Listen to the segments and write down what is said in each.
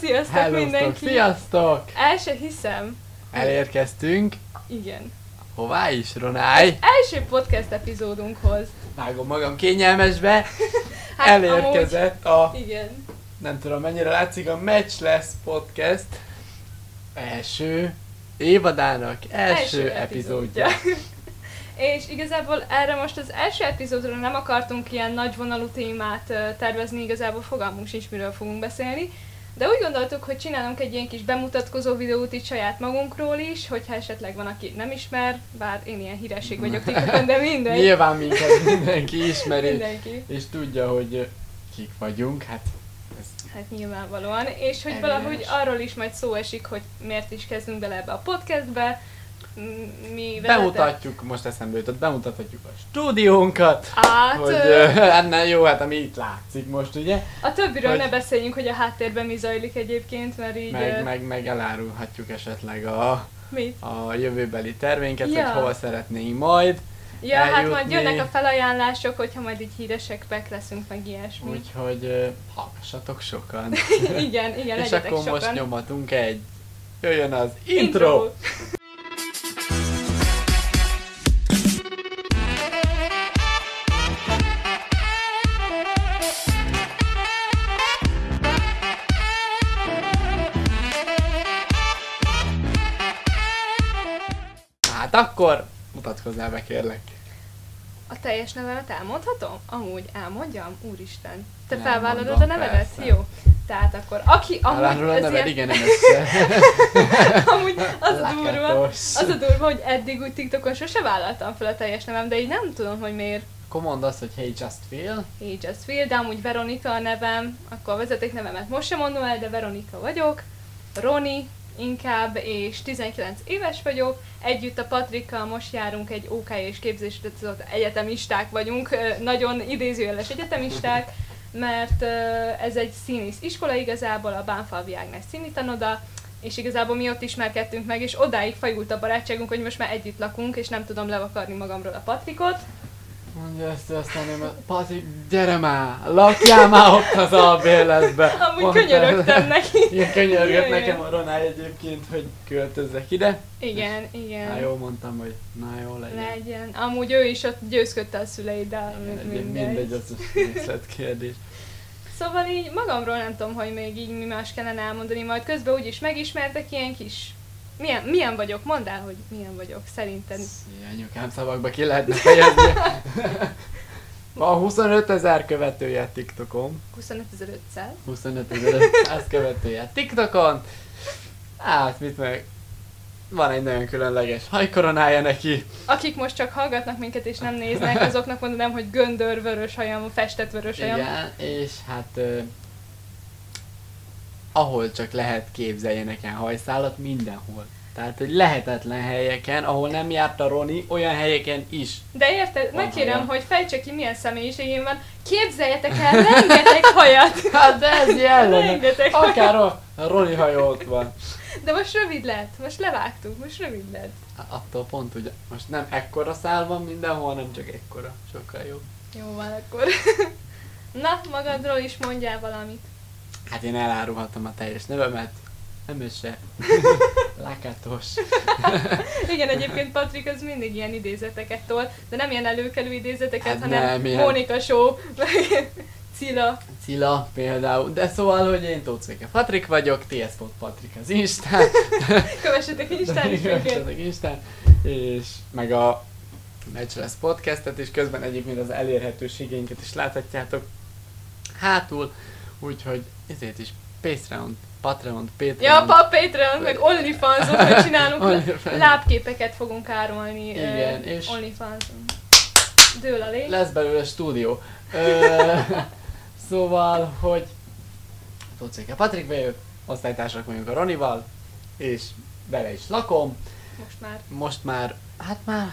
sziasztok Hellóztok, mindenki! sziasztok! El se hiszem. Elérkeztünk. Igen. Hová is, Ronály? Első podcast epizódunkhoz. Vágom magam kényelmesbe. Hát Elérkezett a, Amúgy, igen. nem tudom mennyire látszik, a Match Lesz Podcast első évadának első, epizódja. És igazából erre most az első epizódra nem akartunk ilyen nagyvonalú témát tervezni, igazából fogalmunk sincs, miről fogunk beszélni. De úgy gondoltuk, hogy csinálunk egy ilyen kis bemutatkozó videót itt saját magunkról is, hogyha esetleg van, aki nem ismer, bár én ilyen híresség vagyok TikTokon, de mindegy. Nyilván minket mindenki ismeri, Mindenki. és tudja, hogy kik vagyunk. Hát Hát nyilvánvalóan, és hogy Evidens. valahogy arról is majd szó esik, hogy miért is kezdünk bele ebbe a podcastbe, mi veletek- bemutatjuk, most eszembe jutott, bemutathatjuk a stúdiónkat. Hát, hogy ö, ne, jó, hát ami itt látszik most, ugye? a többiről hogy- ne beszéljünk, hogy a háttérben mi zajlik egyébként, mert így... Meg, ö, meg, meg elárulhatjuk esetleg a, Mit? a jövőbeli tervénket, Ja. hogy hova szeretnénk majd. Ja, hát majd eljutni. jönnek a felajánlások, hogyha majd így híresek meg leszünk, meg ilyesmi. Úgyhogy hallgassatok sokan. igen, igen, És akkor sokan. most nyomatunk egy. Jöjjön az intro! Hát akkor mutatkozzál be kérlek. A teljes nevemet elmondhatom? Amúgy elmondjam? Úristen. Te Nem felvállalod mondom, a nevedet? persze. Jó. Tehát akkor, aki amúgy az neved, ilyen- igen, nem. Amúgy az a durva, az a durva, hogy eddig úgy TikTokon sose vállaltam fel a teljes nevem, de így nem tudom, hogy miért. Akkor mondd azt, hogy hey, just feel. Hey, just feel, de amúgy Veronika a nevem, akkor a vezeték nevemet most sem mondom el, de Veronika vagyok. Roni inkább, és 19 éves vagyok. Együtt a Patrikkal most járunk egy OK és képzés, tehát az egyetemisták vagyunk, nagyon idézőjeles egyetemisták, mert ez egy színész iskola igazából, a Bánfalvi Ágnes színitanoda, és igazából mi ott ismerkedtünk meg, és odáig fajult a barátságunk, hogy most már együtt lakunk, és nem tudom levakarni magamról a Patrikot. Mondja ezt, aztán nem, Pati, gyere már, lakjál már ott az albérletbe. Amúgy Mondta- könyörögtem neki. Igen, könyörgött nekem a Ronály egyébként, hogy költözzek ide. Igen, igen. Na jó, mondtam, hogy na jó legyen. Legyen. Amúgy ő is ott győzködte a szüleid, de Igen, mindegy. mindegy. mindegy, az részletkérdés. Szóval így magamról nem tudom, hogy még így mi más kellene elmondani, majd közben úgyis megismertek ilyen kis... Milyen, milyen vagyok? Mondd el, hogy milyen vagyok, szerinted. Szia, anyukám, szavakba ki lehetne fejezni. Van 25 ezer követője TikTokon. 25.500. 25 ezer követője TikTokon. Hát, mit meg... Van egy nagyon különleges hajkoronája neki. Akik most csak hallgatnak minket és nem néznek, azoknak mondanám, hogy göndör vörös hajam, festett vörös hajam. Igen, és hát ahol csak lehet képzeljenek el hajszálat, mindenhol. Tehát, hogy lehetetlen helyeken, ahol nem járt a Roni, olyan helyeken is. De érted, megkérem, haja. hogy fejtse ki, milyen személyiségén van. Képzeljetek el rengeteg hajat! Hát de ez jellene. Akár a Roni haja ott van. De most rövid lett, most levágtuk, most rövid lett. Attól pont, hogy most nem ekkora szál van mindenhol, hanem csak ekkora. Sokkal jobb. Jó van akkor. Na, magadról is mondjál valamit. Hát én elárulhatom a teljes nevemet. Nem se. Lakatos. Igen, egyébként Patrik az mindig ilyen idézeteket tol, de nem ilyen előkelő idézeteket, Hát hanem nem, ilyen- Mónika Show, Cilla. Cilla például. De szóval, hogy én Tóczéke Patrik vagyok, TS Pot Patrik az Instán. Kövessetek Instán is. Kövessetek Instán. És meg a Match lesz podcastet, és közben egyébként az elérhetőségeinket is láthatjátok hátul. Úgyhogy ezért is Patreon, Patreon, Patreon. Ja, pa Patreon, meg OnlyFans-on, hogy csinálunk, OnlyFans. lábképeket fogunk árulni Igen, és- OnlyFans-on. Dől a lé. Lesz belőle stúdió. Ö, szóval, hogy Tóczéke Patrik vagyok, osztálytársak vagyunk a Ronival, és vele is lakom. Most már. Most már, hát már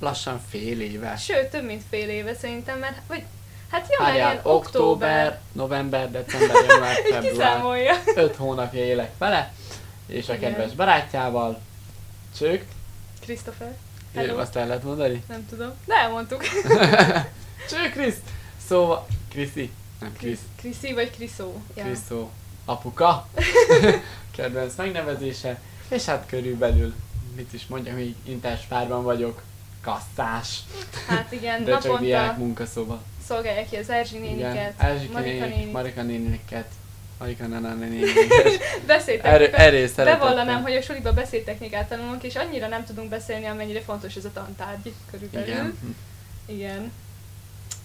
lassan fél éve. Sőt, több mint fél éve szerintem, mert, vagy, hát jó, Várjál, ilyen október, november, december, január, Így február. Öt hónapja élek vele, és a Igen. kedves barátjával, Csők, Christopher. Hello. azt el lehet mondani? Nem tudom. De elmondtuk. Cső Kriszt! Szóval, Kriszi? Nem, Krisz. Kriszi vagy Kriszó. Ja. Kriszó. apuka, kedvenc megnevezése, és hát körülbelül, mit is mondjam, még interspárban vagyok, kasszás, Hát igen, de csak diák naponta munkaszoba. Szolgálja ki az Erzsi néniket, Erzsike Marika nénik, néni. Marika néniket, Marika Nana néniket. Beszéltek, szeretettel. Bevallanám, hogy a suliba beszédtechnikát tanulunk, és annyira nem tudunk beszélni, amennyire fontos ez a tantárgy körülbelül. Igen. Igen.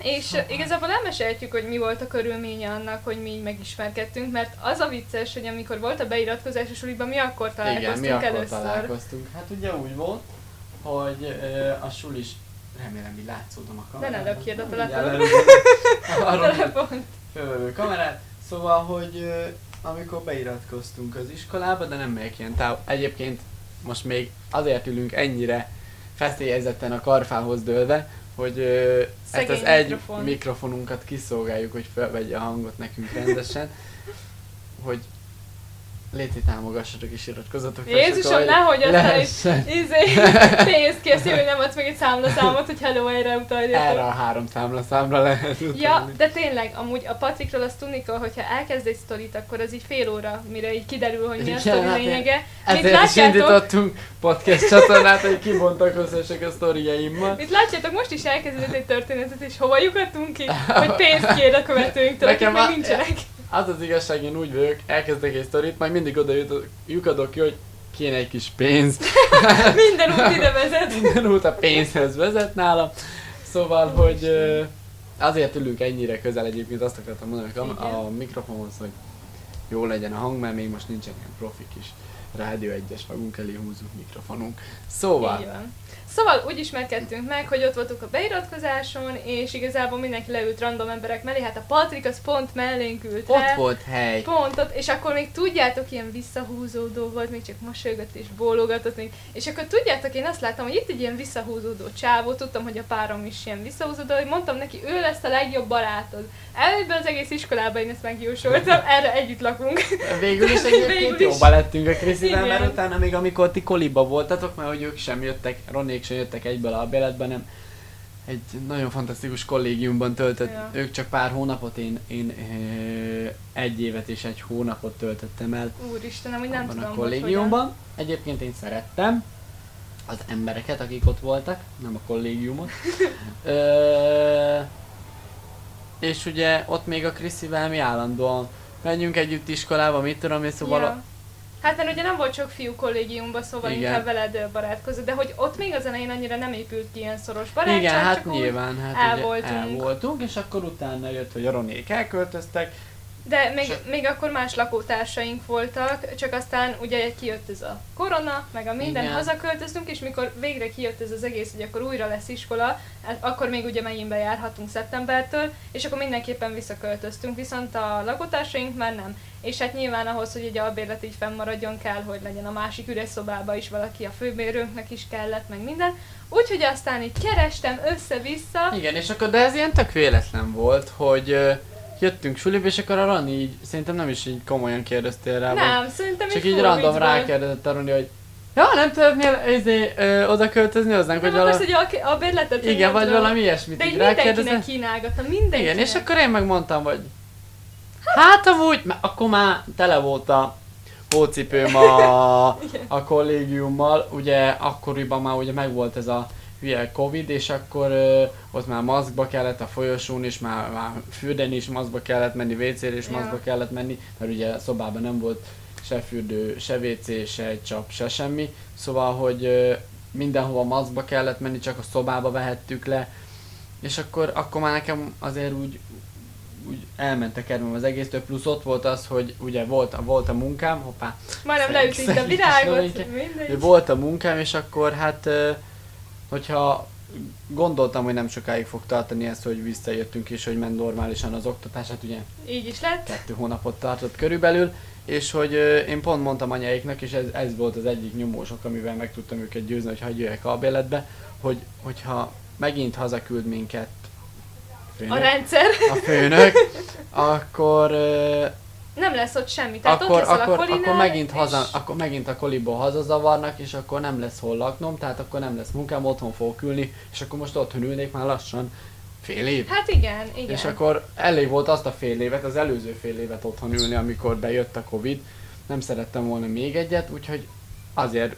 És igazából elmeséltjük, hogy mi volt a körülménye annak, hogy mi így megismerkedtünk, mert az a vicces, hogy amikor volt a beiratkozás a suliba, mi akkor találkoztunk Igen, mi akkor először. találkoztunk? Hát ugye úgy volt, hogy ö, a sulis, remélem, hogy látszódom a De kamerában. ne lökjed a Mindjárt telefon. lelövöm. A telefont. kamerát. Szóval, hogy amikor beiratkoztunk az iskolába, de nem megyek ilyen táv. Egyébként most még azért ülünk ennyire feszélyezetten a karfához dőlve, hogy ö, ezt Szegény az egy mikrofon. mikrofonunkat kiszolgáljuk, hogy felvegye a hangot nekünk rendesen, hogy léti támogassatok és iratkozzatok fel, Jézusom, nehogy aztán lehessen izé, pénzt kérsz, hogy nem adsz meg egy számlaszámot, hogy hello, erre erre utaljatok. a három számlaszámra lehet Ja, utalni. de tényleg, amúgy a Patrikról azt tudni kell, hogyha elkezd egy sztorit, akkor az így fél óra, mire így kiderül, hogy mi a sztori hát én- lényege. Mint Ezért is látjátok, indítottunk podcast csatornát, hogy kibontakozhassak a sztoriaimmal. Mit látjátok, most is elkezdődött egy történetet, és hova lyukadtunk ki? Hogy pénzt kér a követőinktől, akik még nincsenek. Az az igazság, én úgy vagyok, elkezdek egy sztorit, majd mindig oda lyukadok ki, hogy kéne egy kis pénz. Minden út ide vezet. Minden út a pénzhez vezet nálam. Szóval, hogy azért ülünk ennyire közel egyébként, azt akartam mondani a, a mikrofonhoz, hogy jó legyen a hang, mert még most nincsen ilyen profi kis rádió egyes magunk elé húzó mikrofonunk. Szóval, Így van. Szóval úgy ismerkedtünk meg, hogy ott voltunk a beiratkozáson, és igazából mindenki leült random emberek mellé, hát a Patrik az pont mellénk ült ott le. volt hely. Pont ott, és akkor még tudjátok, ilyen visszahúzódó volt, még csak mosolygott és bólogatott még. És akkor tudjátok, én azt láttam, hogy itt egy ilyen visszahúzódó csávó, tudtam, hogy a párom is ilyen visszahúzódó, hogy mondtam neki, ő lesz a legjobb barátod. Előbb az egész iskolában én ezt megjósoltam, erre együtt lakunk. Végül is egyébként jóba lettünk a Kriszivel, mert utána még amikor ti koliba voltatok, mert hogy ők sem jöttek, Ronék sem jöttek egyből a béletbe, nem egy nagyon fantasztikus kollégiumban töltött, Ja. ők csak pár hónapot, én, én ö, egy évet és egy hónapot töltöttem el Úristenem, hogy nem tudom, a hogy kollégiumban. Egyébként én szerettem az embereket, akik ott voltak, nem a kollégiumot. Ö, és ugye ott még a Kriszivel mi állandóan menjünk együtt iskolába, mit tudom én, szóval ja. Hát mert ugye nem volt sok fiú kollégiumban, szóval Igen. inkább veled barátkozott, de hogy ott még az elején annyira nem épült ki ilyen szoros barátság, igen, hát csak nyilván, hát el voltunk. el voltunk, és akkor utána jött, hogy a Ronék elköltöztek, De még, Se- még akkor más lakótársaink voltak, csak aztán ugye kijött ez a korona, meg a minden, Igen. hazaköltöztünk, és mikor végre kijött ez az egész, hogy akkor újra lesz iskola, hát akkor még ugye megint bejárhatunk szeptembertől, és akkor mindenképpen visszaköltöztünk, viszont a lakótársaink már nem. És hát nyilván ahhoz, hogy egy albérlet így fennmaradjon, kell, hogy legyen a másik üres szobába is valaki, a főbérőnknek is kellett, meg minden. Úgyhogy aztán így kerestem össze-vissza, Igen, és akkor, de ez ilyen tök véletlen volt, hogy ö, jöttünk suliba, és akkor a Rani így, szerintem nem is így komolyan kérdeztél rá, vagy nem, szerintem csak így random rákérdezett a Rani, hogy ja, nem szeretnél izé, ö, oda költözni hozzánk, vagy Nem, valami... hogy a, a bérletet hogy Igen, vagy tudom. valami ilyesmit De így mindenkinek kínálgattam, mindenkinek. Igen, és akkor én megmondtam, hogy hát amúgy, mert akkor már tele volt a hócipőm a, a kollégiummal, ugye akkoriban már ugye megvolt ez a hülye Covid, és akkor ö, ott már maszkba kellett a folyosón, és már, már fürdeni is maszkba kellett menni, WC-re is Ja. maszkba kellett menni, mert ugye a szobában nem volt se fürdő, se WC, se egy csap, se semmi, szóval, hogy ö, mindenhova maszkba kellett menni, csak a szobába vehettük le, és akkor, akkor már nekem azért úgy, úgy elment a kedvem az egésztől, plusz ott volt az, hogy ugye volt, a, volt a munkám, hoppá, Majdnem leütít a virágot, mindegy. volt a munkám, és akkor hát, hogyha gondoltam, hogy nem sokáig fog tartani ez, hogy visszajöttünk és hogy ment normálisan az oktatás, hát ugye Így is lett. kettő hónapot tartott körülbelül, és hogy én pont mondtam anyáiknak, és ez, ez volt az egyik nyomósok, amivel meg tudtam őket győzni, hogy hagyj jöjjek albérletbe, hogy hogyha megint hazaküld minket A főnök, rendszer. a főnök, akkor Nem lesz ott semmi. Tehát akkor, ott akkor, a kolinál, akkor, megint és haza, akkor megint a koliból hazazavarnak, és akkor nem lesz hol laknom, tehát akkor nem lesz munkám, otthon fogok ülni, és akkor most otthon ülnék már lassan fél év. Hát igen, igen. És akkor elég volt azt a fél évet, az előző fél évet otthon ülni, amikor bejött a Covid. Nem szerettem volna még egyet, úgyhogy azért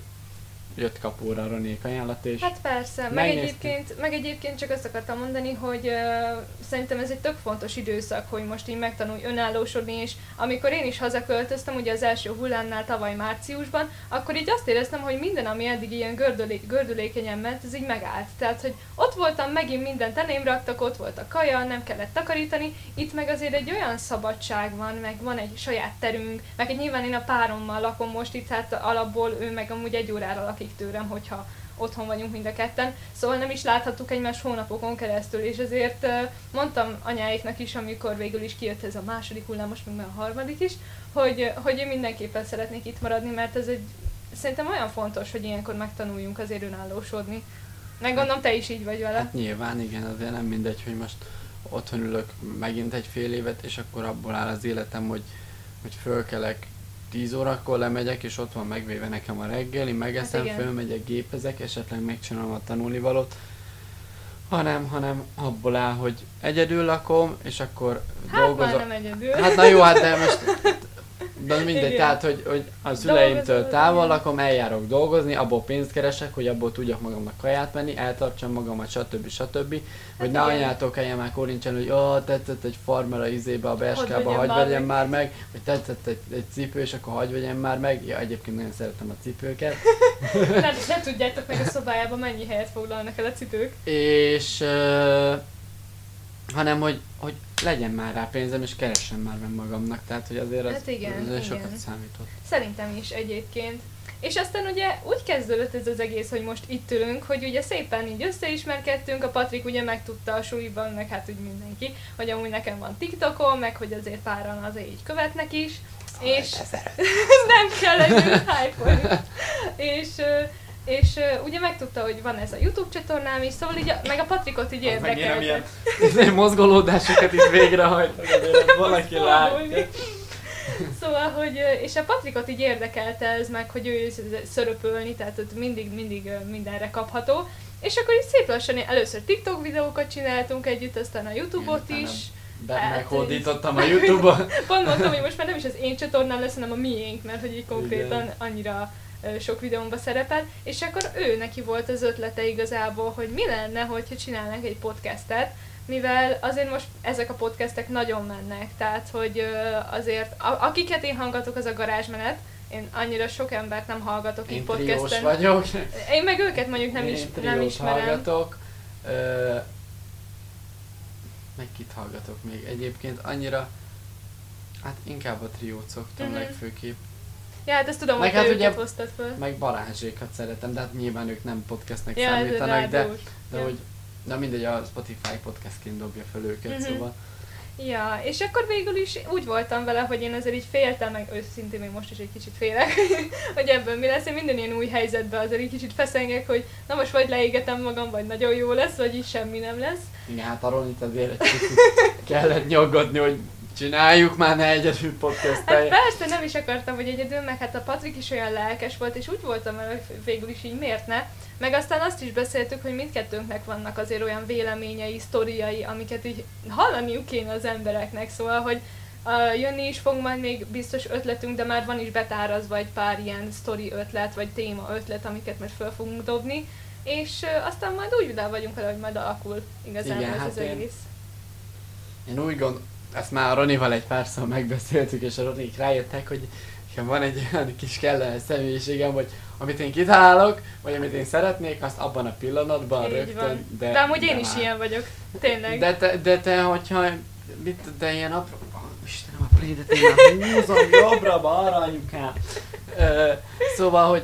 jött kapóra a ajánlat, és Hát persze, meg egyébként, meg egyébként csak azt akartam mondani, hogy uh, szerintem ez egy tök fontos időszak, hogy most így megtanulj önállósodni, és amikor én is hazaköltöztem, ugye az első hullámnál tavaly márciusban, akkor így azt éreztem, hogy minden, ami eddig ilyen gördülé, gördülékenyen ment, ez így megállt. Tehát, hogy ott voltam, megint mindent elém raktak, ott volt a kaja, nem kellett takarítani, itt meg azért egy olyan szabadság van, meg van egy saját terünk, meg egy nyilván én a párommal lakom most itt, hát alapból ő meg amúgy egy órára lakik tőlem, hogyha otthon vagyunk mind a ketten, szóval nem is láthattuk egymást hónapokon keresztül, és ezért mondtam anyáiknak is, amikor végül is kijött ez a második hullám, most meg már a harmadik is, hogy, hogy én mindenképpen szeretnék itt maradni, mert ez egy szerintem olyan fontos, hogy ilyenkor megtanuljunk azért önállósodni. Meg gondolom, te is így vagy vele. hát nyilván igen, azért nem mindegy, hogy most otthon ülök megint egy fél évet, és akkor abból áll az életem, hogy, hogy fölkelek 10 órakor lemegyek, és ott van megvéve nekem a reggeli, megeszem, igen. fölmegyek, gépezek, esetleg megcsinálom a tanulnivalót, hanem, hanem abból áll, hogy egyedül lakom, és akkor Hát dolgozom. már nem egyedül. Hát na jó, hát de most de mindegy, Igen. tehát, hogy, hogy a szüleimtől távol lakom, eljárok dolgozni, abból pénzt keresek, hogy abból tudjak magamnak kaját venni, eltartsam magamat, stb. stb. Hogy ne Hát igen. anyátok kelljen már korincsen, hogy ó, tetszett egy farmer a izébe, a berskába, vegyem hagy már vegyem meg. már meg, vagy tetszett egy, egy cipő, és akkor hagy vegyem már meg. Ja, egyébként nagyon szeretem a cipőket. Nem, nem tudjátok meg a szobájában mennyi helyet foglalnak el a cipők. És ö, hanem, hogy, hogy legyen már rá pénzem, és keressem már meg magamnak. Tehát, hogy azért az, Hát igen, az igen. sokat számított. Szerintem is egyébként. És aztán ugye úgy kezdődött ez az egész, hogy most itt ülünk, hogy ugye szépen így összeismerkedtünk, a Patrik ugye megtudta a súlyban, meg hát úgy mindenki, hogy amúgy nekem van TikTokom, meg hogy azért páran azért így követnek is, és nem kell együtt hype és, és ö, ugye megtudta, hogy van ez a YouTube csatornám is, szóval így a, meg a Patrikot így érdekelte. amilyen izé, mozgolódásokat itt ezt valaki Fordulni. látja. Szóval, hogy, és a Patrikot így érdekelte ez meg, hogy ő szöröpölni, tehát ott mindig, mindig mindenre kapható. És akkor így szép lassan először TikTok videókat csináltunk együtt, aztán a YouTube-ot is. Be, Hát, meghódítottam a Youtube-on. Pont mondtam, hogy most már nem is az én csatornám lesz, hanem a miénk, mert hogy így konkrétan Igen. annyira sok videómba szerepel, és akkor ő neki volt az ötlete igazából, hogy mi lenne, hogyha csinálnánk egy podcastet, mivel azért most ezek a podcastek nagyon mennek, tehát hogy azért, akiket én hallgatok, az a garázsmenet, én annyira sok embert nem hallgatok Én így podcasten. vagyok. Én meg őket mondjuk nem, Én is, nem ismerem. hallgatok. Ö, meg kit hallgatok még? Egyébként annyira, hát inkább a triót szoktam Mhm. legfőképp. Ja, hát ezt tudom, Meg hogy hát ugye- hoztad föl. Meg Balázsékat szeretem, de hát nyilván ők nem podcastnek Ja, számítanak, de, de Ja. hogy Na mindegy, a Spotify podcastként dobja fel őket, Mhm. szóval. Ja, és akkor végül is úgy voltam vele, hogy én azért így féltem, meg őszintén még most is egy kicsit félek, hogy ebből mi lesz. Én minden ilyen új helyzetben azért egy kicsit feszengek, hogy na most vagy leégetem magam, vagy nagyon jó lesz, vagy is semmi nem lesz. Igen, hát arról itt azért kellett nyugodni, hogy csináljuk már, ne egyedül Hát podcastelj. persze nem is akartam, hogy egyedül, meg hát a Patrik is olyan lelkes volt, és úgy voltam vele, végül is így miért ne. Meg aztán azt is beszéltük, hogy mindkettőnknek vannak azért olyan véleményei, sztoriai, amiket így hallaniuk kéne az embereknek, szóval, hogy uh, jönni is fog majd még biztos ötletünk, de már van is betárazva egy pár ilyen sztori ötlet, vagy téma ötlet, amiket majd fel fogunk dobni, és uh, aztán majd úgy vele vagyunk vele, hogy majd alakul igazából Igen, ez hát az én- egész. Én úgy gond, ezt már a Ronival egy párszor megbeszéltük, és a Ronik rájöttek, hogy nekem van egy olyan kis kellemes személyiségem, hogy amit én kitalálok, vagy amit én szeretnék, azt abban a pillanatban Így rögtön, van. de... De, de amúgy én is már. ilyen vagyok, tényleg. De te, de te, hogyha, mit, de ilyen apró, oh, Istenem, a plédet én már húzom jobbra-balra, anyukám. Ö, szóval, hogy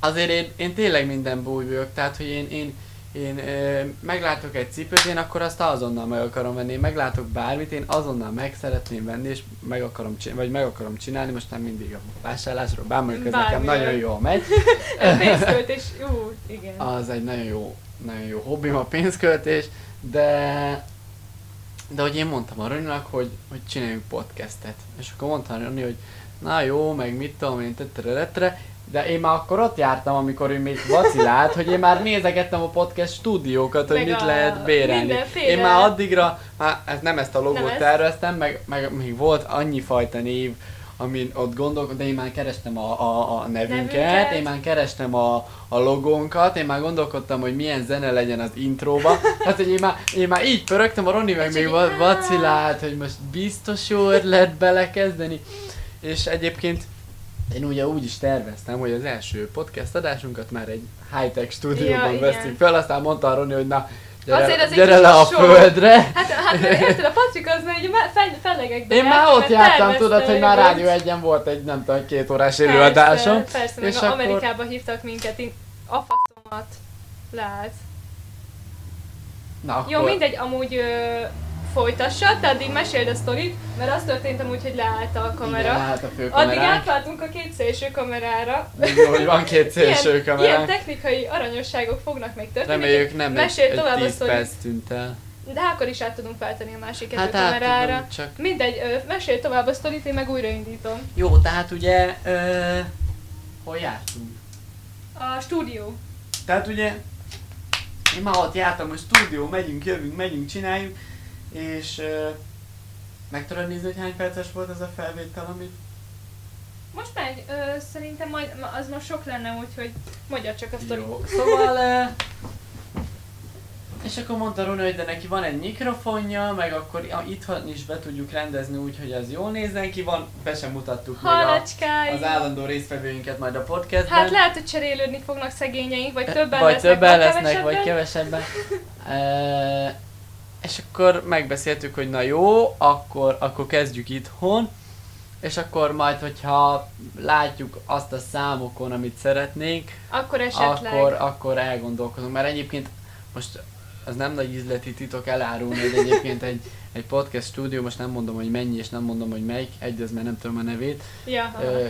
azért én, én tényleg minden búj vagyok, tehát, hogy én, én, én ö, meglátok egy cipőt, én akkor azt azonnal meg akarom venni, én meglátok bármit, én azonnal meg szeretném venni, és meg akarom, csi- vagy meg akarom csinálni, most nem mindig a vásárlásról, bár mondjuk ez nekem nagyon jól megy. Pénzköltés, ú, igen. Az egy nagyon jó, nagyon jó hobbim a pénzköltés, de de hogy én mondtam a Roninak, hogy, hogy csináljunk podcastet. És akkor mondta a Roni, hogy na jó, meg mit tudom én, tettere, tettere. De én már akkor ott jártam, amikor ő még vacilált, hogy én már nézegettem a podcast stúdiókat, hogy Meg mit a lehet bérelni. Én már addigra, már ez nem ezt a logót Nem ezt. terveztem, meg, meg még volt annyi fajta név, amin ott gondolkodtam, de én már kerestem a, a, a nevünket, Nevünket. én már kerestem a, a logónkat, én már gondolkodtam, hogy milyen zene legyen az intróba. Hát, hogy én már, én már így pörögtem, a Roni meg még hát. vacilált, hogy most biztos jó ötlet belekezdeni. És egyébként én ugye úgy is terveztem, hogy az első podcast adásunkat már egy high-tech stúdióban Ja, igen. fel, aztán mondta a Roni, hogy na, gyere, Azért az egy gyere le a sok. földre. Hát, hát mert érted, a Patrik az már így me- fel, fellegekbe Én már ott jártam, tudod, hogy már Rádió egyen volt egy, nem tudom, két órás előadásom. Persze, persze meg és és akkor- Amerikába hívtak minket, én a faszomat lát. Na, akkor... Jó, mindegy, amúgy ö, folytassa, te addig meséld a sztorit, mert az történt amúgy, hogy leállt a kamera. Igen, hát a Addig főkameránk. átváltunk a két szélső kamerára. Hogy van két szélső ilyen, ilyen technikai aranyosságok fognak még történni. Reméljük nem egy, Meséld egy tovább a 10 sztorit. perc tűnt el. De akkor is át tudunk váltani a másik Hát át kamerára. tudom, csak... Mindegy, ö, mesélj tovább a sztorit, én meg újraindítom. Jó, tehát ugye... Ö, hol jártunk? A stúdió. Tehát ugye... Én már ott jártam a stúdió, megyünk, jövünk, megyünk, csináljuk, és... Meg tudod nézni, hogy hány perces volt az a felvétel, amit... Most megy, ö, szerintem majd, az most sok lenne, úgyhogy mondja csak a sztorit. Jó, szóval... Ö, és akkor mondta Runa, hogy de neki van egy mikrofonja, meg akkor a- itthon is be tudjuk rendezni úgy, hogy az jól nézzen ki, van, be sem mutattuk még a, az állandó résztvevőinket majd a podcastben. Hát lehet, hogy cserélődni fognak szegényeink, vagy többen vagy lesznek, többen vagy lesznek, vagy kevesebben. kevesebben. E, és akkor megbeszéltük, hogy na jó, akkor, akkor kezdjük itthon, és akkor majd, hogyha látjuk azt a számokon, amit szeretnénk, Akkor esetleg. akkor, akkor elgondolkozunk. Mert egyébként most az nem nagy üzleti titok elárulni, hogy egyébként egy, egy podcast stúdió, most nem mondom, hogy mennyi, és nem mondom, hogy melyik, egy, az mert nem tudom a nevét, Ja. Ö,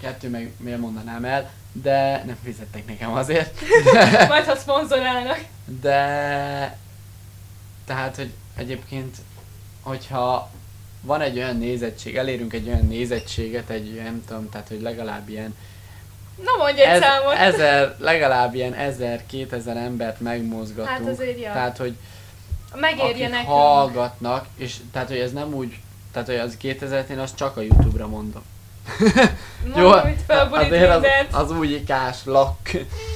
kettő meg miért mondanám el, de nem fizettek nekem azért. Majd ha szponzorálnak. De tehát, hogy egyébként, hogyha van egy olyan nézettség, elérünk egy olyan nézettséget, egy nem tudom, tehát, hogy legalább ilyen Na mondj egy ez, számot. ezer, legalább ilyen ezer-kétezer embert megmozgatunk. Hát azért, ja. Tehát, hogy Megérje akik nekünk. hallgatnak, és tehát, hogy ez nem úgy, tehát, hogy az 2000-et én azt csak a Youtube-ra mondom. Jó, felborít azért az, az új ikás lakk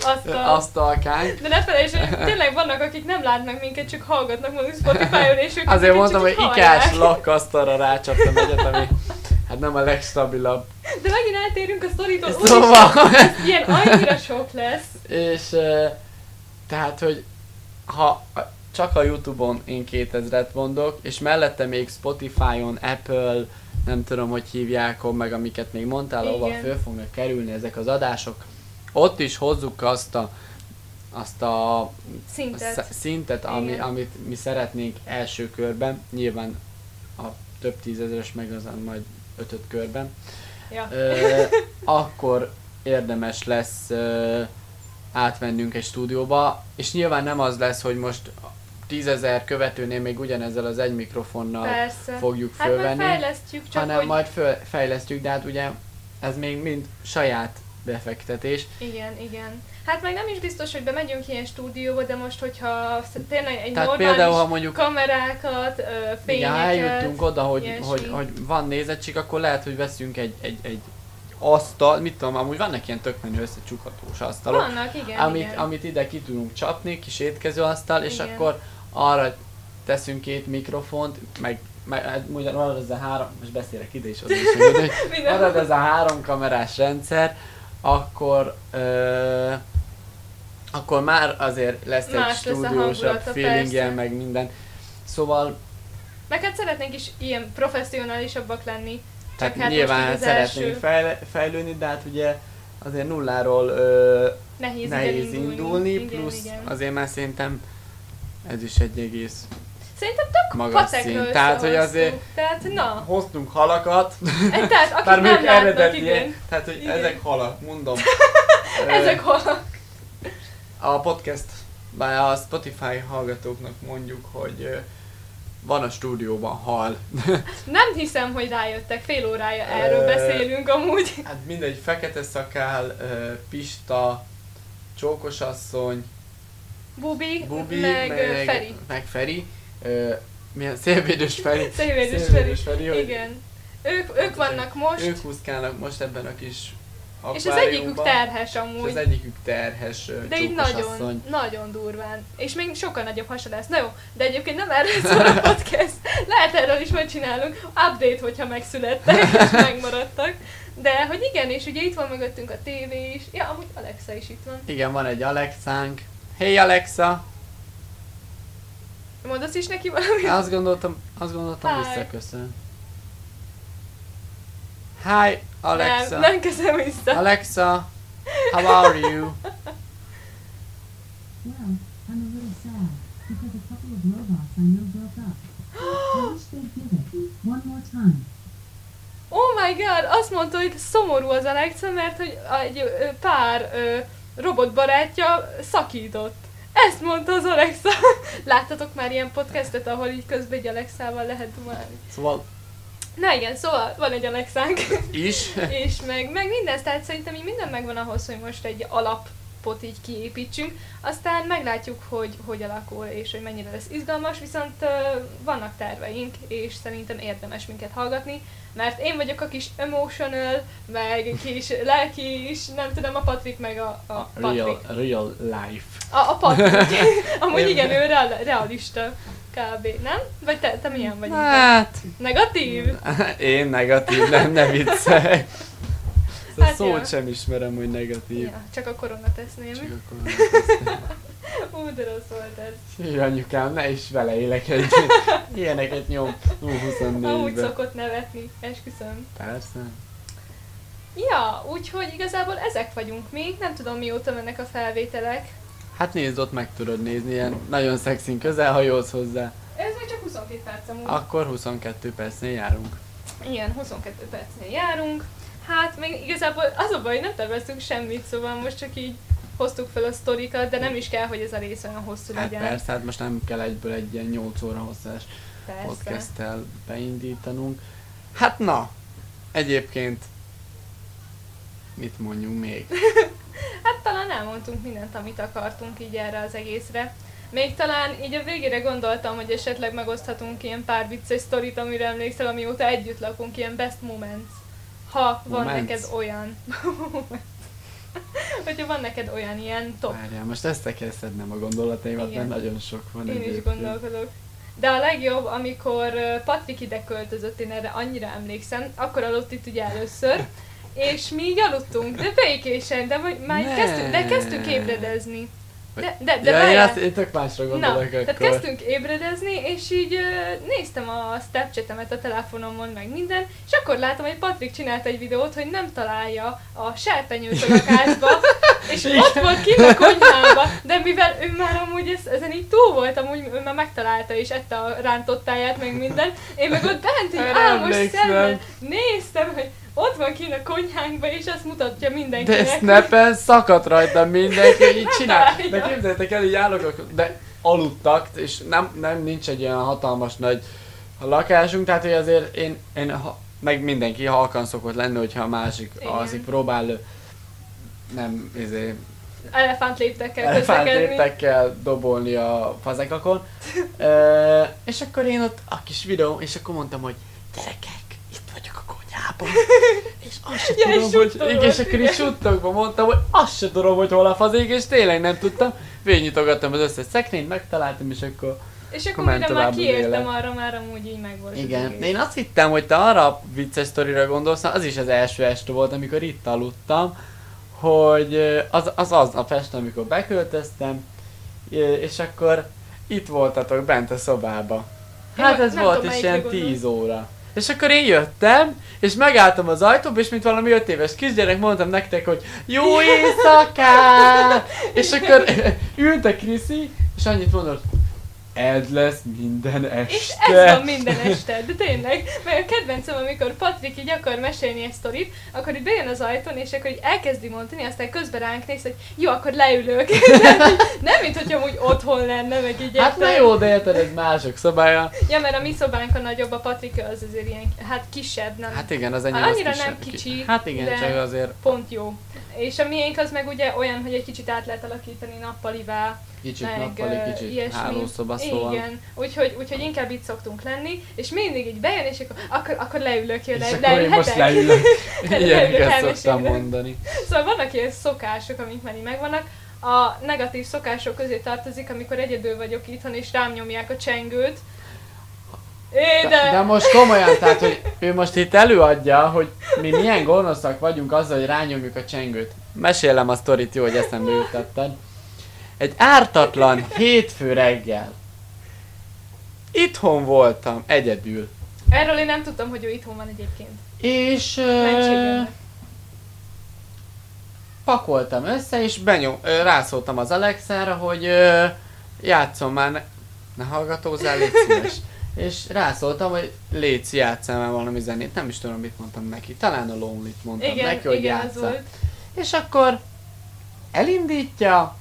Azt a... asztalkánk. De ne felejtsd, hogy tényleg vannak, akik nem látnak minket, csak hallgatnak mondjuk Spotify-on, és ők Azért mondtam, hogy ikás hallják. lakkasztalra rácsaptam egyet, ami hát nem a legstabilabb. De megint eltérünk a sztoritól, Szóval, úgyis ilyen annyira sok lesz. és tehát, hogy ha csak a Youtube-on én 2000-et mondok, és mellette még Spotify-on, Apple, nem tudom, hogy hívják, meg amiket még mondtál, ahova Igen. föl fognak kerülni ezek az adások, ott is hozzuk azt a, azt a Szintet. sz- szintet, ami, Igen. amit mi szeretnénk első körben, nyilván a több tízezeres meg azon majd ötöt körben, Ja. ö, akkor érdemes lesz ö, átvennünk egy stúdióba, és nyilván nem az lesz, hogy most tízezer követőnél még ugyanezzel az egy mikrofonnal Persze. fogjuk Hát majd fölvenni, fejlesztjük, csak hanem hogy... majd föl, fejlesztjük, de hát ugye ez még mind saját befektetés. Igen, igen. Hát meg nem is biztos, hogy bemegyünk ilyen stúdióba, de most, hogyha tényleg egy Tehát normális például, ha mondjuk kamerákat, ö, Igen, fényeket... ha eljutunk oda, hogy, ilyesmi. hogy, hogy van nézettség, akkor lehet, hogy veszünk egy, egy, egy asztal, mit tudom, amúgy vannak ilyen tök menő összecsukhatós asztalok, Vannak, igen, amit, igen. amit ide ki tudunk csapni, kis étkezőasztal, és Igen. akkor arra teszünk két mikrofont, meg, meg hát marad ez a három, most beszélek ide is, oda is, hogy marad ez a három kamerás rendszer, akkor ö, akkor már azért lesz egy Más a stúdiósabb feelingje, meg minden. Szóval Meg hát szeretnénk is ilyen professzionálisabbak lenni. Tehát hát nyilván most így az szeretnénk első. fejle- fejlődni, de hát ugye azért nulláról ö, Nehéz, nehéz igen indulni, Igen, plusz igen. azért már szerintem ez is egy egész Szerintem tök magas szint. Tehát, hogy azért Tehát na, hoztunk halakat, tehát akik nem látnak, eredeti, igen. tehát hogy Igen. ezek halak, mondom. Ezek hol? A podcast, bár a Spotify hallgatóknak mondjuk, hogy van a stúdióban hal. Nem hiszem, hogy rájöttek, fél órája erről beszélünk amúgy. hát mindegy, fekete szakál, Pista, csókosasszony, Bubi, Bubi, meg, meg Feri. meg Feri. Ö, milyen szélvédős Feri. Szélvédős Szélvédős Feri. Feri, Igen. Ők, ők vannak most, Ők úszkálnak most ebben a kis és az egyikük terhes és amúgy. az egyikük terhes De így nagyon, nagyon durván. És még sokkal nagyobb hasa lesz. Na jó, de egyébként nem erről szól a podcast. Lehet erről is megcsinálunk. Update, hogyha megszülettek és megmaradtak. De hogy igen, és ugye itt van mögöttünk a tévé is. Ja, amúgy Alexa is itt van. Igen, van egy Alexánk. Hey Alexa! Mondasz is neki valamit? Azt gondoltam, azt gondoltam Hi. visszaköszön. Hi, Alexa. Nem, nem kezdem vissza. Alexa, how are you? Well, I'm a little sad because a couple of robots I know broke up. I wish they'd give it one more time. Oh my god, azt mondta, hogy szomorú az Alexa, mert hogy egy pár ö, robotbarátja szakított. Ezt mondta az Alexa. Láttatok már ilyen podcastet, ahol így közben egy Alexával lehet dumálni? Szóval Na igen, szóval van egy Alexánk, is. és meg, meg minden, tehát szerintem így minden megvan ahhoz, hogy most egy alapot így kiépítsünk, aztán meglátjuk, hogy hogy alakul, és hogy mennyire lesz izgalmas, viszont vannak terveink, és szerintem érdemes minket hallgatni, mert én vagyok a kis emotional, meg kis lelki is, nem tudom, a Patrik meg a, a Patrik. Real, real life. A, a Patrik. Amúgy igen, ő real, realista. Kb. Nem? Vagy te, te milyen vagy? Hát, Negatív? én negatív, nem, ne viccelj. Ezt a Hát szót ja. sem ismerem, hogy negatív. Ja, csak a koronatesz Csak némi. akkor Ú, de rossz volt ez. Hű, anyukám, ne is vele élek egy ilyeneket nyom. Ú, Amúgy 24-ben. szokott nevetni, esküszöm. Persze. Ja, úgyhogy igazából ezek vagyunk még, nem tudom mióta mennek a felvételek. Hát nézd, ott meg tudod nézni, ilyen nagyon szexin közel hajóz hozzá. Ez még csak 22 perc amúgy. Akkor 22 percnél járunk. Igen, 22 percnél járunk. Hát még igazából az a baj, hogy nem terveztünk semmit, szóval most csak így hoztuk fel a sztorikat, de nem is kell, hogy ez a rész olyan hosszú Hát legyen. persze, hát most nem kell egyből egy ilyen 8 óra hosszás Persze. podcasttel beindítanunk. Hát na, egyébként mit mondjunk még? Hát talán elmondtunk mindent, amit akartunk így erre az egészre. Még talán így a végére gondoltam, hogy esetleg megoszthatunk ilyen pár vicces sztorit, amire emlékszel, amióta együtt lakunk, ilyen best moments. Ha van Moments? neked olyan. Hogyha van neked olyan ilyen top. Várjál, most ezt kell szednem a gondolataimat, Igen. mert nagyon sok van Én is egyébként. gondolkodok. De a legjobb, amikor Patrik ide költözött, én erre annyira emlékszem, akkor aludt itt ugye először, és mi így aludtunk, de békésen, de már Ne. kezdtünk, de kezdtünk ébredezni. De, de, de ja, én, várjál. azt, én tök másra Na, gondolok tehát akkor. kezdtünk ébredezni, és így ö, néztem a Snapchatemet a telefonomon, meg minden, és akkor látom, hogy Patrik csinált egy videót, hogy nem találja a serpenyőt a lakásba, és Igen. ott volt kint a konyhába, de mivel ő már amúgy ez, ezen így túl volt, amúgy ő már megtalálta és ette a rántottáját, meg minden, én meg ott bent így álmos szemmel néztem, hogy ott van kint a konyhánkba, és azt mutatja mindenkinek. De snappen szakadt rajta mindenki, így csinál. De képzeljétek el, így állok, de aludtak, és nem, nem nincs egy olyan hatalmas nagy lakásunk, tehát hogy azért én, én meg mindenki halkan szokott lenni, hogyha a másik Igen. alszik, próbál nem, izé, Elefánt léptekkel közlekedni. elefántléptekkel dobolni a fazekakon. Ö, és akkor én ott a kis videó, és akkor mondtam, hogy gyerekek, a konyhában. És azt se Ja, tudom, hogy... Igen, és akkor is suttogva mondtam, hogy azt se tudom, hogy hol a fazék, és tényleg nem tudtam. Végnyitogattam az összes szekrényt, megtaláltam, és akkor... És akkor mire már kiértem arra, már amúgy így meg volt. Igen, én azt hittem, hogy te arra a vicces sztorira gondolsz, az is az első este volt, amikor itt aludtam, hogy az az, az a este, amikor beköltöztem, és akkor itt voltatok bent a szobába. Hát ez nem volt is ilyen gondolsz. 10 óra. És akkor én jöttem, és megálltam az ajtóba, és mint valami 5 éves kisgyerek mondtam nektek, hogy jó éjszakát! és akkor ült a Kriszi, és annyit mondott, ez lesz minden este. És ez van minden este, de tényleg. Mert a kedvencem, amikor Patrik így akar mesélni egy sztorit, akkor így bejön az ajtón, és akkor így elkezdi mondani, aztán közben ránk néz, hogy jó, akkor leülök. nem, nem, mint hogy amúgy otthon lenne, meg így Hát na jó, de érted, ez mások szobája. Ja, mert a mi szobánk a nagyobb, a Patrik az azért ilyen, hát kisebb, nem Hát igen, az enyém Hát az annyira kisebb. nem kicsi, Hát igen, de- csak azért pont jó. És a miénk az meg ugye olyan, hogy egy kicsit át lehet alakítani nappalivá, kicsit meg nappali, kicsit ilyesmi. hálószoba, szóval. Igen, úgyhogy, úgyhogy inkább itt szoktunk lenni, és mindig így bejön, és akkor, akkor, akkor leülök, jön, És le, akkor én most leülök. Ilyeneket szoktam mondani. Szóval vannak ilyen szokások, amik már megvannak. A negatív szokások közé tartozik, amikor egyedül vagyok itthon, és rám nyomják a csengőt. É, De, de... de most komolyan, tehát, hogy ő most itt előadja, hogy mi milyen gonoszak vagyunk azzal, hogy rányomjuk a csengőt. Mesélem a sztorit, jó, hogy eszembe jutottad. Egy ártatlan hétfő reggel. Itthon voltam, egyedül. Erről én nem tudtam, hogy ő itthon van egyébként. És Mentségednek. pakoltam össze, és benyom, ö, rászóltam az Alexára, hogy ö, játszom már, ne, ne hallgatózzál, légy szíves. És rászóltam, hogy légy játszál már valami zenét, nem is tudom, mit mondtam neki, talán a Lonely-t mondtam Igen, neki, hogy igen, játszál. És akkor elindítja,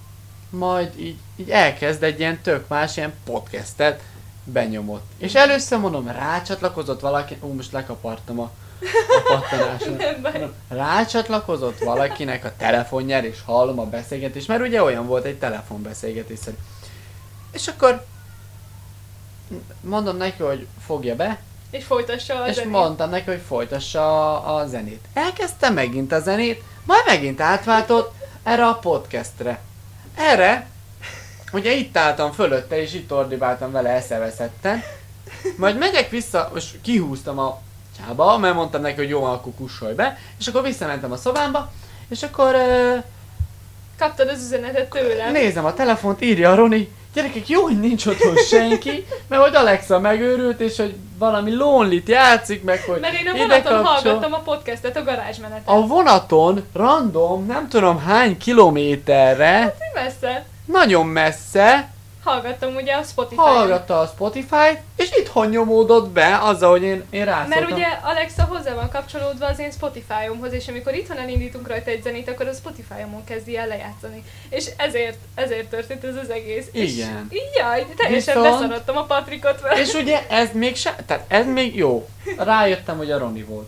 majd így, így elkezd egy ilyen tök más ilyen podcastet benyomott. És először mondom, rácsatlakozott valaki, ó, most lekapartam a, a. Mondom, Rácsatlakozott valakinek a telefonjára, és hallom a beszélgetést, mert ugye olyan volt egy telefonbeszélgetés szerint. És akkor mondom neki, hogy fogja be, És folytassa a és zenét. mondtam neki, hogy folytassa a, a zenét. Elkezdte megint a zenét, majd megint átváltott erre a podcastre. Erre, ugye itt álltam fölötte, és itt ordibáltam vele eszeveszetten. Majd megyek vissza, most kihúztam a csába, mert mondtam neki, hogy jó, akkor kussolj be, és akkor visszamentem a szobámba, és akkor ö, Kaptad az üzenetet tőlem. nézem a telefont, írja a Roni, gyerekek, jó, hogy nincs otthon senki, mert hogy Alexa megőrült, és hogy valami lonely játszik, meg hogy Mert én a vonaton hallgattam a podcastet, a garázsmenetet. A vonaton, random, nem tudom hány kilométerre, Mi messze? Nagyon messze, Hallgattam ugye a Spotify-on. hallgatta a Spotify-t, és itthon nyomódott be azzal, hogy én, én rászóltam. Mert ugye Alexa hozzá van kapcsolódva az én Spotify-omhoz, és amikor itthon elindítunk rajta egy zenét, akkor a Spotify-omon kezdi el lejátszani. És ezért, ezért történt ez az egész. Igen. És, jaj, teljesen Viszont- beszaradtam a Patrikot vele. És ugye ez még se, tehát ez még jó. Rájöttem, hogy a Roni volt.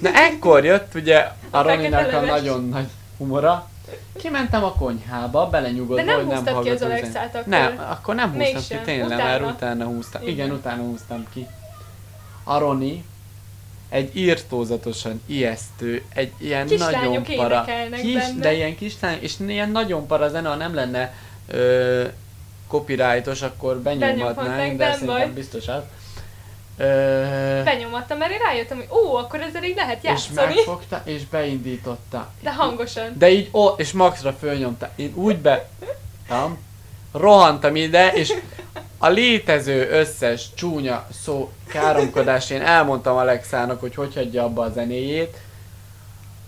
Na ekkor jött ugye a A Roninak a fekete leves. nagyon nagy humora. Kimentem a konyhába, belenyugodva, De nem hogy nem húztad ki az Alexát akkor? Nem, akkor nem húztam Mégsem. ki, tényleg, Utána? mert utána húztam. Igen. Igen. utána húztam ki. A Roni egy írtózatosan ijesztő, egy ilyen Kislányok nagyon para, kis, benne. de ilyen kislány, és ilyen nagyon para zene, ha nem lenne ö, copyrightos, akkor benyomhatnánk, de szerintem baj. biztos az. Ö, Benyomattam, mert én rájöttem, hogy ó, akkor ezzel így lehet és játszani. megfogta, és beindította. De hangosan. De így, ó, és maxra fölnyomta. Én úgy be... Tam, rohantam ide, és a létező összes csúnya szó káromkodás, én elmondtam Alexának, hogy hogy hagyja abba a zenéjét.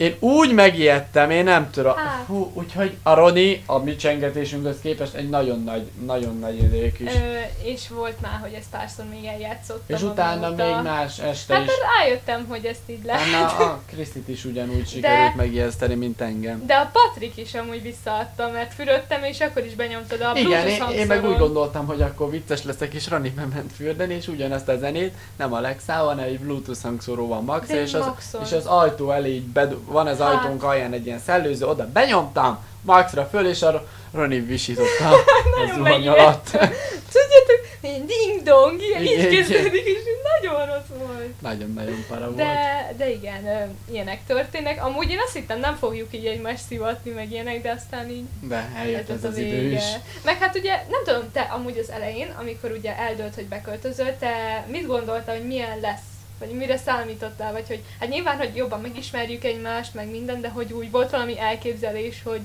Én úgy megijedtem, én nem tudom. Hát. Hú, úgyhogy a Roni a mi csengetésünkhöz képest egy nagyon nagy, nagyon nagy idő kis. Ö, és volt már, hogy ezt párszor még eljátszottam. és utána amióta- még más este Hát is. rájöttem, hogy ezt így lehet. Hát na, a Krisztit is ugyanúgy sikerült megijeszteni, mint engem. De a Patrik is amúgy visszaadta, mert fürödtem, és akkor is benyomtad a Igen, én, én meg úgy gondoltam, hogy akkor vicces leszek, és Rani bement fürdeni, és ugyanezt a zenét, nem Alexával, hanem egy Bluetooth hangszóró van max, és az, maxon. és az ajtó elé így bedu- van az Hát. ajtónk alján egy ilyen szellőző, oda benyomtam, maxra föl, és a Roni visította a Nagyon zuhany alatt. Tudjátok, ilyen ding-dong, ilyen így kezdődik, és nagyon rossz volt. Nagyon-nagyon para volt. De, de igen, ilyenek történnek. Amúgy én azt hittem, nem fogjuk így egymást szivatni, meg ilyenek, de aztán így De eljött ez lett az idő is. Meg hát ugye, nem tudom, te amúgy az elején, amikor ugye eldőlt, hogy beköltözöl, te mit gondoltál, hogy milyen lesz? Vagy mire számítottál? Vagy hogy, hát nyilván, hogy jobban megismerjük egymást, meg minden, de hogy úgy volt valami elképzelés, hogy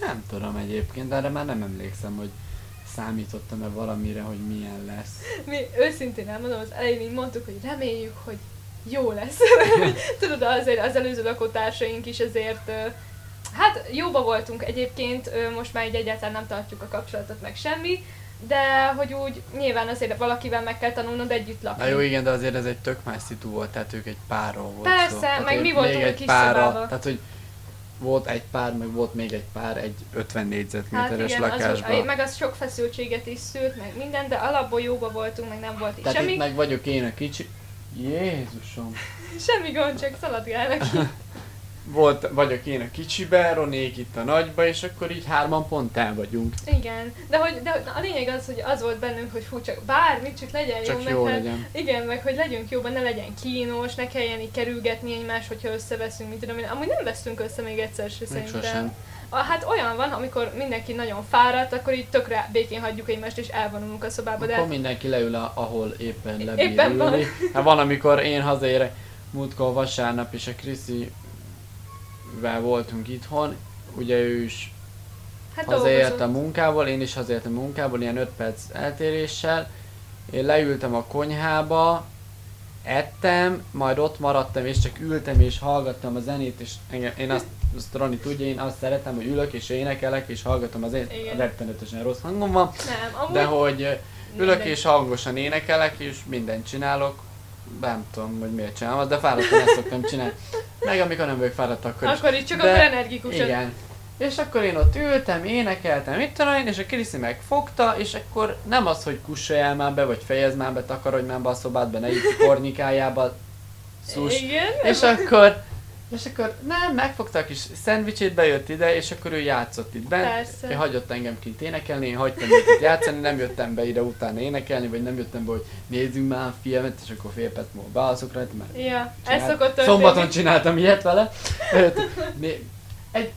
Nem tudom egyébként, de erre már nem emlékszem, hogy számítottam-e valamire, hogy milyen lesz. mi őszintén elmondom, az elején így mondtuk, hogy reméljük, hogy jó lesz. Tudod, azért az előző lakótársaink is azért, ö, hát jóba voltunk egyébként, most már így egyáltalán nem tartjuk a kapcsolatot meg semmi, de hogy úgy nyilván azért valakivel meg kell tanulnod együtt lakni. Na jó, igen, de azért ez egy tök más szitu volt, tehát ők egy párról volt Persze, szó. Tehát meg mi voltunk egy kis szobában. Tehát, hogy volt egy pár, meg volt még egy pár, egy 50 Hát négyzetméteres igen, az, lakásban. meg az sok feszültséget is szült, meg minden, de alapból jóba voltunk, meg nem volt itt Tehát semmi, itt meg vagyok én a kicsi... Jézusom! semmi gond, csak szaladgálnak ki. Volt, vagyok én a kicsiben, Ronék itt a nagyba, és akkor így hárman pont el vagyunk. Igen, de, hogy, de a lényeg az, hogy az volt bennünk, hogy fú, csak bármit, csak legyen Csak jó, jó meg, hát- legyen. Igen, meg hogy legyünk jóban, ne legyen kínos, ne kelljen így kerülgetni egymás, hogyha összeveszünk, mint tudom én. Amúgy nem veszünk össze még egyszer se szerintem. sosem. Hát olyan van, amikor mindenki nagyon fáradt, akkor így tökre békén hagyjuk egymást, és elvonulunk a szobába, de Akkor mindenki leül, ahol éppen lebír Éppen van. Hát van, amikor én hazaérek múltkor vasárnap, és a Kriszivel voltunk itthon, ugye ő is hát hazaért a munkából, én is hazaértem a munkából, ilyen 5 perc eltéréssel. Én leültem a konyhába, ettem, majd ott maradtam, és csak ültem és hallgattam a zenét, és engem, én azt, azt Rani tudja, én azt szeretem, hogy ülök és énekelek, és hallgatom az Igen. rettenetesen rossz hangom van, Nem, amúgy de hogy ülök mindegy. és hangosan énekelek, és mindent csinálok, nem tudom, hogy miért csinálom, de fáradtan ezt szoktam csinálni. Meg amikor nem vagyok fáradt, akkor is. Akkor így csak De- akkor energikusan. Igen. És akkor én ott ültem, énekeltem, mit tudom én, és a Kriszi megfogta, és akkor nem az, hogy kussolj már be, vagy fejezd már be, takarodj már be a szobádba, ne itt kornikájába, szus. Igen. És akkor, és akkor nem, megfogta a kis szendvicsét, bejött ide, és akkor ő játszott itt bent. Persze. Ő hagyott engem kint énekelni, én hagytam itt játszani, nem jöttem be ide utána énekelni, vagy nem jöttem be, hogy nézzünk már a filmet, és akkor fél perc múlva bealszok rajta, mert Ja, ez szokott történni. Szombaton csináltam ilyet vele. Egy,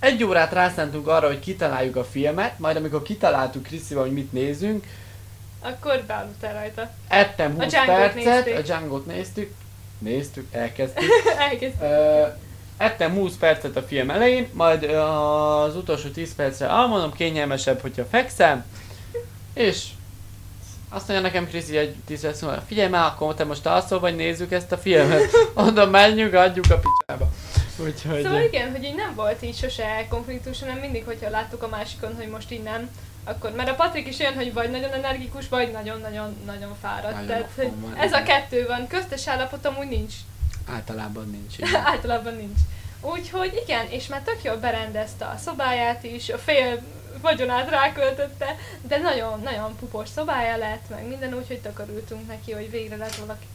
egy órát rászántunk arra, hogy kitaláljuk a filmet, majd amikor kitaláltuk Kriszival, hogy mit nézünk, Akkor bealudtál rajta. ettem A 20 Django-t percet, nézték. a Django-t néztük, néztük, elkezdtük. Elkezdtük. Ö, ettem 20 percet a film elején, majd az utolsó 10 percre elmondom, kényelmesebb, hogyha fekszem, és azt mondja nekem Kriszi egy 10 perc múlva, figyelj már, akkor te most alszol, vagy nézzük ezt a filmet. Mondom, menjünk, adjuk a picsába. Úgyhogy... Szóval igen, hogy így nem volt így sose konfliktus, hanem mindig, hogyha láttuk a másikon, hogy most így nem, akkor, mert a Patrik is olyan, hogy vagy nagyon energikus, vagy nagyon-nagyon-nagyon fáradt. Nagyon Tehát, hogy ez a kettő van, köztes állapot amúgy nincs. Általában nincs. Általában nincs. Úgyhogy igen, és már tök jól berendezte a szobáját is, a fél vagyonát ráköltötte, de nagyon, nagyon pupos szobája lett, meg minden úgy, hogy tök örültünk neki, hogy végre lett valaki.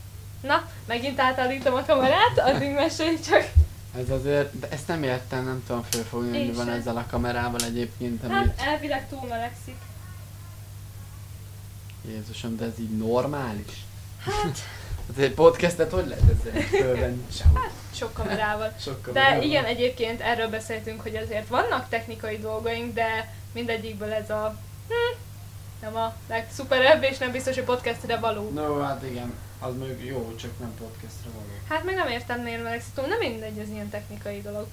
Na, megint átállítom a kamerát, addig mesélj csak. Ez azért, de ezt nem értem, nem tudom fölfogni, hogy mi van sem. ezzel a kamerával egyébként, amit... Hát elvileg túl melegszik. Jézusom, de ez így normális? Hát, Hát egy podcastet hogy lehet ezzel fölvenni? Sehogy. sok kamerával. Sokkal De igen, egyébként erről beszéltünk, hogy azért vannak technikai dolgaink, de mindegyikből ez a hm, nem a legszuperebb, és nem biztos, hogy podcastre való. No, hát igen, az még jó, csak nem podcastra való. Hát meg nem értem miért melegszik nem mindegy, ez ilyen technikai dolog.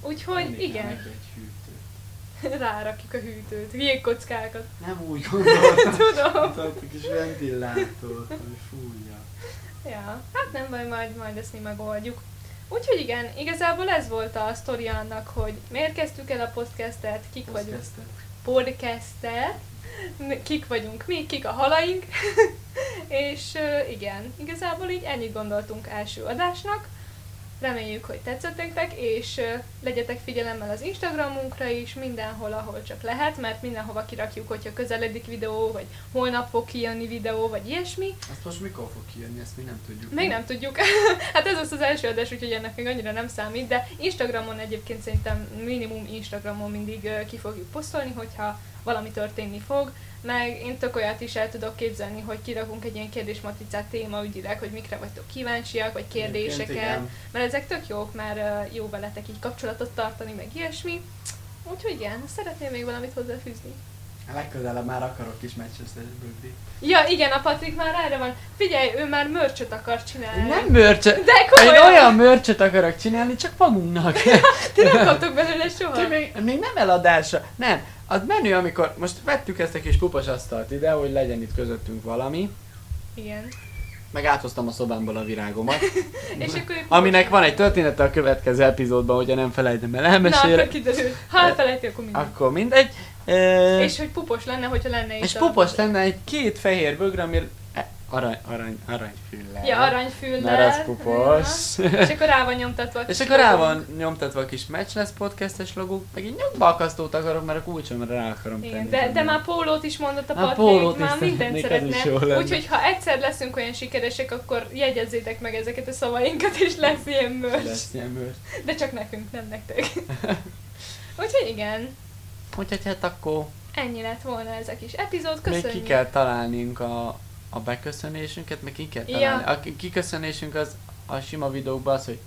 Úgyhogy Mindig igen, egy hűtőt. rárakjuk a hűtőt, jégkockákat. Nem úgy gondoltam. Tudom. Egy kis ventilátort, hogy fújja. Ja, hát nem baj, majd, majd ezt mi megoldjuk. Úgyhogy igen, igazából ez volt a sztori annak, hogy miért kezdtük el a podcastet, kik vagyunk. Podcastet. Kik vagyunk mi, kik a halaink, és igen, igazából így ennyit gondoltunk első adásnak. Reméljük, hogy tetszett nektek, és legyetek figyelemmel az Instagramunkra is, mindenhol, ahol csak lehet, mert mindenhova kirakjuk, hogyha közeledik videó, vagy holnap fog kijönni videó, vagy ilyesmi. Azt most mikor fog kijönni, ezt mi nem tudjuk. Még nem tudjuk. hát ez az az első adás, úgyhogy ennek még annyira nem számít, de Instagramon egyébként szerintem minimum Instagramon mindig ki fogjuk posztolni, hogyha valami történni fog. Meg én tök olyat is el tudok képzelni, hogy kirakunk egy ilyen kérdésmatricát témaügyileg, hogy mikre vagytok kíváncsiak, vagy kérdéseket. Mert ezek tök jók, mert jó veletek így kapcsolatot tartani, meg ilyesmi. Úgyhogy igen, szeretném még valamit hozzáfűzni. Legközelebb már akarok kis Manchester Rugby. Ja, igen, a Patrik már erre van. Figyelj, ő már mörcsöt akar csinálni. Nem mörcse. De Én komolyan! olyan mörcsöt akarok csinálni, csak magunknak. Ti nem kaptok belőle soha. Ti még, még nem eladásra. Nem. Az menő, amikor most vettük ezt a kis pupas asztalt ide, hogy legyen itt közöttünk valami. Igen. Meg áthoztam a szobámból a virágomat. És akkor Aminek van egy története a következő epizódban, hogyha nem felejtem el Na, elmesélni. akkor kiderül. Ha elfelejti, akkor mindegy. Akkor mindegy. Ö, És hogy pupos lenne, hogyha lenne és itt a- pupos lenne egy két fehér bögre, ami e, arany, arany, aranyfüllel. Ja, aranyfüllel. Mert az pupos. Ja. És akkor rá van nyomtatva. a És kis akkor rá van nyomtatva a kis Match lesz podcastes logó, meg így nyugba akasztót akarok, mert a kulcsomra rá akarom tenni. Igen, de, de már pólót is mondott a Már Patrik, pólót már mindent szeretne. Úgyhogy ha egyszer leszünk olyan sikeresek, akkor jegyezzétek meg ezeket a szavainkat, és lesz ilyen merch. Lesz ilyen merch. De csak nekünk, nem nektek. Úgyhogy igen, Úgyhogy hát akkor ennyi lett volna ez a kis epizód. még Köszönjük. ki kell találnunk a, a beköszönésünket, meg ki kell Ja. találni. A ki- kiköszönésünk az a sima videókban az, hogy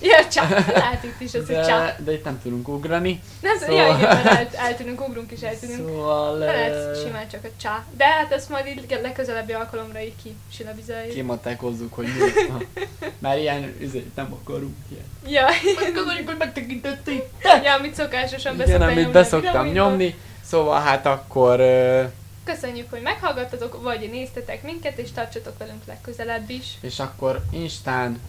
Ja, csá. Hát itt is az, hogy csá. de, de itt nem tudunk ugrani. Nem, Szóval- ja, igen, mert el, eltűnünk, ugrunk is eltűnünk. Szóval... Lehet simán csak a csá. De hát ezt majd így legközelebbi alkalomra így ki silabizáljuk. kimatekozzuk, hogy mi. Már ilyen, üzét nem akarunk ilyen. Ja, Megköszönjük, hogy megtekintették! ja, amit szokásosan Igen, beszoktam amit nyomni a beszoktam nyomni. Szóval hát akkor... Köszönjük, hogy meghallgattatok, vagy néztetek minket, és tartsatok velünk legközelebb is. és akkor Instán,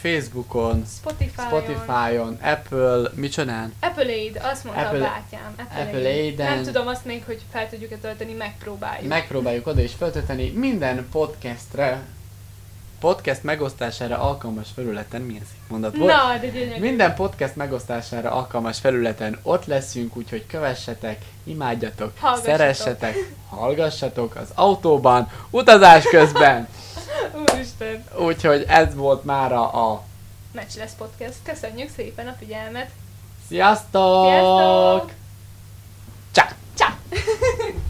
Facebookon, Spotify-on. Spotify-on, Apple, micsodán? Apple Aid, azt mondta Apple- a bátyám. Apple, Apple Aid. Nem tudom azt még, hogy fel tudjuk-e tölteni, megpróbáljuk. Megpróbáljuk oda is feltölteni minden podcastre, podcast megosztására alkalmas felületen, milyen szép mondat volt. Na, de gyönyörű. Minden podcast megosztására alkalmas felületen ott leszünk, úgyhogy kövessetek, imádjatok, Hallgassatok. szeressetek, hallgassatok az autóban, utazás közben. Úristen. Úgyhogy ez volt már a, a Meccs lesz podcast. Köszönjük szépen a figyelmet. Sziasztok! Sziasztok! Csá! Csá!